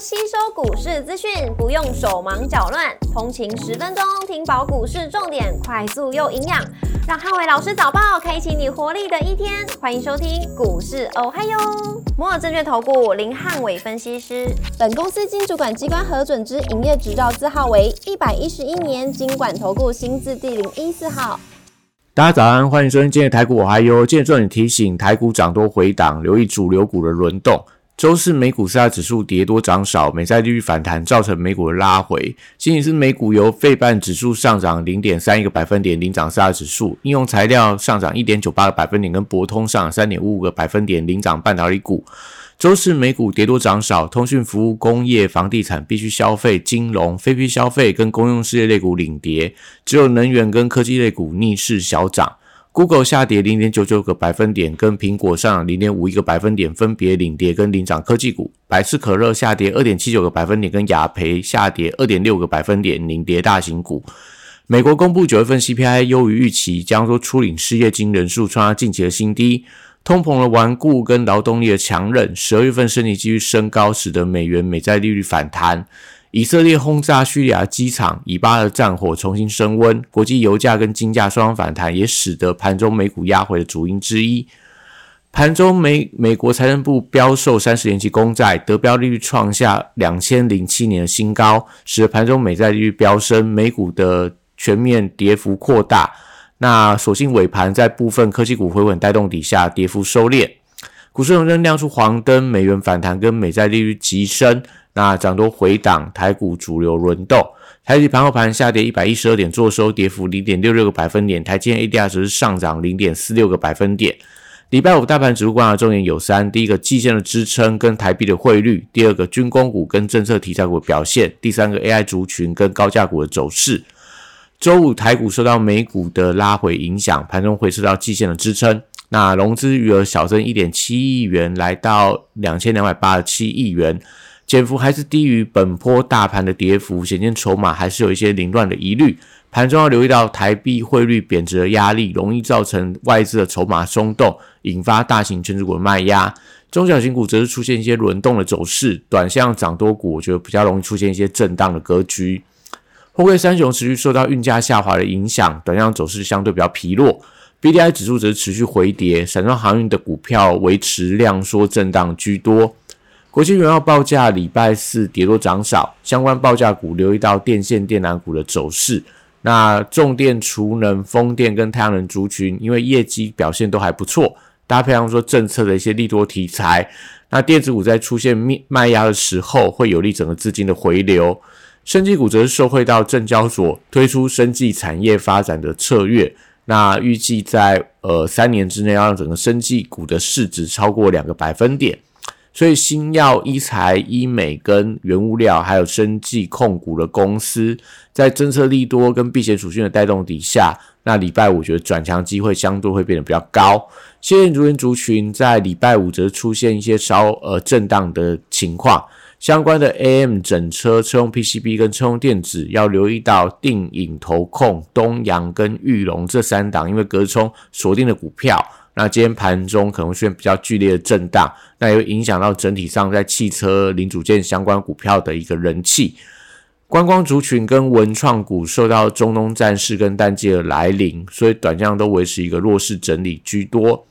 吸收股市资讯，不用手忙脚乱，通勤十分钟听饱股市重点，快速又营养，让汉伟老师早报开启你活力的一天。欢迎收听股市哦嗨哟，摩尔证券投顾林汉伟分析师，本公司经主管机关核准之营业执照字号为一百一十一年经管投顾新字第零一四号。大家早安，欢迎收听今天的台股我嗨哟。今天重点提醒，台股涨多回档，留意主流股的轮动。周四美股四大指数跌多涨少，美债利率反弹造成美股的拉回。星期四美股由费半指数上涨零点三一个百分点领涨四大指数，应用材料上涨一点九八个百分点，跟博通上涨三点五五个百分点领涨半导体股。周四美股跌多涨少，通讯服务、工业、房地产、必须消费、金融、非必消费跟公用事业类股领跌，只有能源跟科技类股逆势小涨。Google 下跌零点九九个百分点，跟苹果上零点五一个百分点，分别领跌跟领涨科技股。百事可乐下跌二点七九个百分点，跟雅培下跌二点六个百分点，领跌大型股。美国公布九月份 CPI 优于预期，将说初领失业金人数创下近期的新低。通膨的顽固跟劳动力的强韧，十二月份升息继续升高，使得美元美债利率反弹。以色列轰炸叙利亚机场，以巴的战火重新升温，国际油价跟金价双方反弹，也使得盘中美股压回的主因之一。盘中美美国财政部标售三十年期公债，得标利率创下两千零七年的新高，使得盘中美债利率飙升，美股的全面跌幅扩大。那所幸尾盘在部分科技股回稳带动底下，跌幅收敛，股市仍亮出黄灯，美元反弹跟美债利率急升。那涨多回档，台股主流轮动，台积盘后盘下跌一百一十二点，做收跌幅零点六六个百分点，台积 ADR 值是上涨零点四六个百分点。礼拜五大盘指数观察重点有三：第一个季线的支撑跟台币的汇率；第二个军工股跟政策题材股的表现；第三个 AI 族群跟高价股的走势。周五台股受到美股的拉回影响，盘中回撤到季线的支撑，那融资余额小增一点七亿元，来到两千两百八十七亿元。减幅还是低于本波大盘的跌幅，显见筹码还是有一些凌乱的疑虑。盘中要留意到台币汇率贬值的压力，容易造成外资的筹码松动，引发大型全值股的卖压。中小型股则是出现一些轮动的走势，短向涨多股，我觉得比较容易出现一些震荡的格局。货柜三雄持续受到运价下滑的影响，短向走势相对比较疲弱。B D I 指数则持续回跌，散装航运的股票维持量缩震荡居多。国际原油报价礼拜四跌多涨少，相关报价股留意到电线电缆股的走势。那重电、储能、风电跟太阳能族群，因为业绩表现都还不错，搭配上说政策的一些利多题材，那电子股在出现卖卖压的时候，会有利整个资金的回流。生技股则是受惠到证交所推出生技产业发展的策略，那预计在呃三年之内，要让整个生技股的市值超过两个百分点。所以，新药、医材、医美跟原物料，还有生技控股的公司，在政策利多跟避险属性的带动底下，那礼拜五觉得转强机会相对会变得比较高。谢电族群族群在礼拜五则出现一些稍呃震荡的情况，相关的 AM 整车、车用 PCB 跟车用电子要留意到定影投控、东阳跟玉龙这三档，因为隔冲锁定的股票。那今天盘中可能出现比较剧烈的震荡，那也会影响到整体上在汽车零组件相关股票的一个人气。观光族群跟文创股受到中东战事跟淡季的来临，所以短量都维持一个弱势整理居多。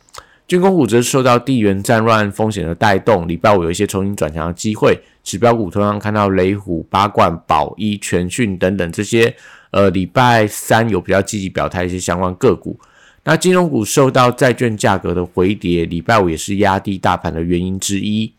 军工股则受到地缘战乱风险的带动，礼拜五有一些重新转强的机会。指标股同样看到雷虎、八冠、宝一、全讯等等这些，呃，礼拜三有比较积极表态一些相关个股。那金融股受到债券价格的回跌，礼拜五也是压低大盘的原因之一。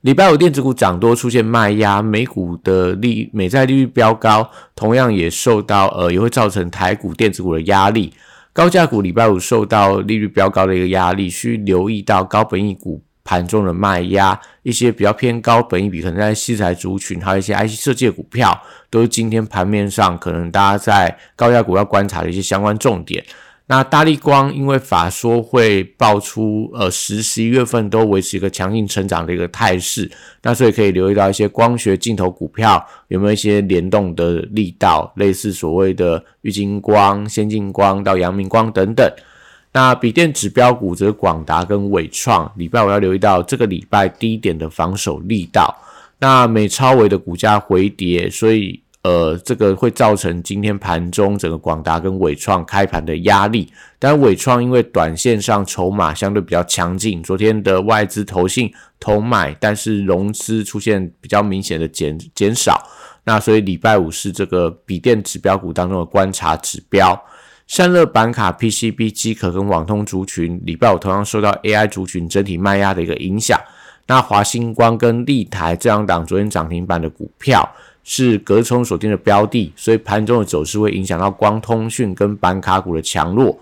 礼拜五电子股涨多，出现卖压，美股的利美债利率飙高，同样也受到呃，也会造成台股电子股的压力。高价股礼拜五受到利率飙高的一个压力，需留意到高本益股盘中的卖压，一些比较偏高本益比，可能在西材族群，还有一些 IC 设计股票，都是今天盘面上可能大家在高价股要观察的一些相关重点。那大力光因为法说会爆出，呃，十十一月份都维持一个强劲成长的一个态势，那所以可以留意到一些光学镜头股票有没有一些联动的力道，类似所谓的玉金光、先进光到阳明光等等。那笔电指标股则广达跟伟创，礼拜五要留意到这个礼拜低点的防守力道。那美超维的股价回跌，所以呃，这个会造成今天盘中整个广达跟伟创开盘的压力。但伟创因为短线上筹码相对比较强劲，昨天的外资投信投买，但是融资出现比较明显的减减少。那所以礼拜五是这个笔电指标股当中的观察指标。散热板卡、PCB、机壳跟网通族群，礼拜五同样受到 AI 族群整体卖压的一个影响。那华星光跟立台这两档昨天涨停板的股票是隔冲锁定的标的，所以盘中的走势会影响到光通讯跟板卡股的强弱。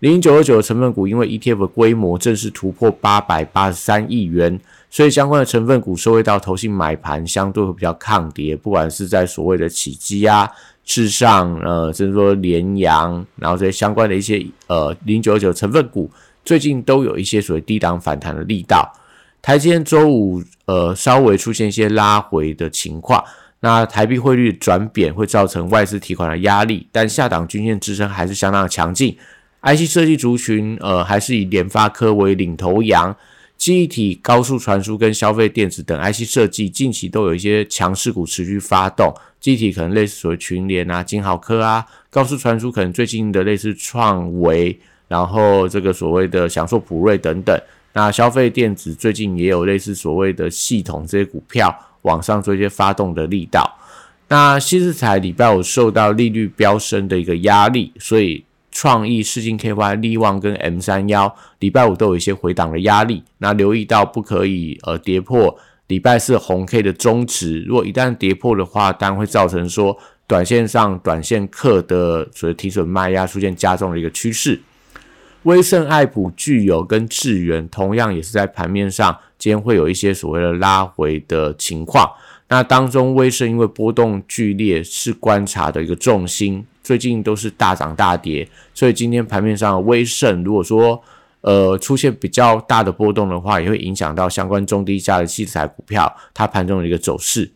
零九二九的成分股因为 ETF 的规模正式突破八百八十三亿元，所以相关的成分股收回到投信买盘，相对会比较抗跌。不管是在所谓的起基啊。至上，呃，甚至说联阳，然后这些相关的一些呃零九二九成分股，最近都有一些所谓低档反弹的力道。台积电周五呃稍微出现一些拉回的情况，那台币汇率转贬会造成外资提款的压力，但下档均线支撑还是相当的强劲。IC 设计族群呃还是以联发科为领头羊。记忆体、高速传输跟消费电子等 IC 设计，近期都有一些强势股持续发动。记忆体可能类似所谓群联啊、金豪科啊；高速传输可能最近的类似创维，然后这个所谓的享受普瑞等等。那消费电子最近也有类似所谓的系统这些股票往上做一些发动的力道。那新日材礼拜五受到利率飙升的一个压力，所以。创意、世金 KY、利旺跟 M 三幺，礼拜五都有一些回档的压力。那留意到不可以呃跌破礼拜四红 K 的中值，如果一旦跌破的话，当然会造成说短线上短线客的所谓提损卖压出现加重的一个趋势。威盛、爱普、具有跟智源同样也是在盘面上今天会有一些所谓的拉回的情况。那当中威盛因为波动剧烈，是观察的一个重心。最近都是大涨大跌，所以今天盘面上威盛，如果说呃出现比较大的波动的话，也会影响到相关中低价的器材股票它盘中的一个走势。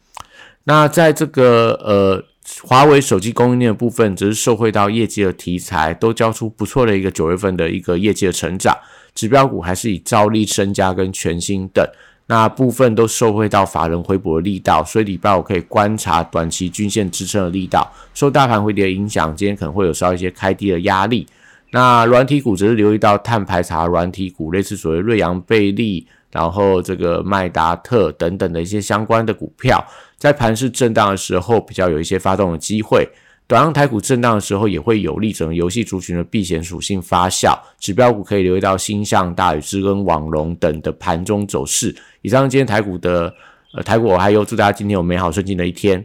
那在这个呃华为手机供应链的部分，则是受惠到业绩的题材，都交出不错的一个九月份的一个业绩的成长，指标股还是以兆利、身家跟全新等。那部分都受惠到法人回补的力道，所以礼拜五可以观察短期均线支撑的力道。受大盘回跌的影响，今天可能会有稍一些开低的压力。那软体股则是留意到碳排查软体股，类似所谓瑞阳贝利，然后这个麦达特等等的一些相关的股票，在盘市震荡的时候，比较有一些发动的机会。短阳台股震荡的时候，也会有利整个游戏族群的避险属性发酵。指标股可以留意到星象、大宇之跟网龙等的盘中走势。以上今天台股的呃台股，我还有祝大家今天有美好顺境的一天。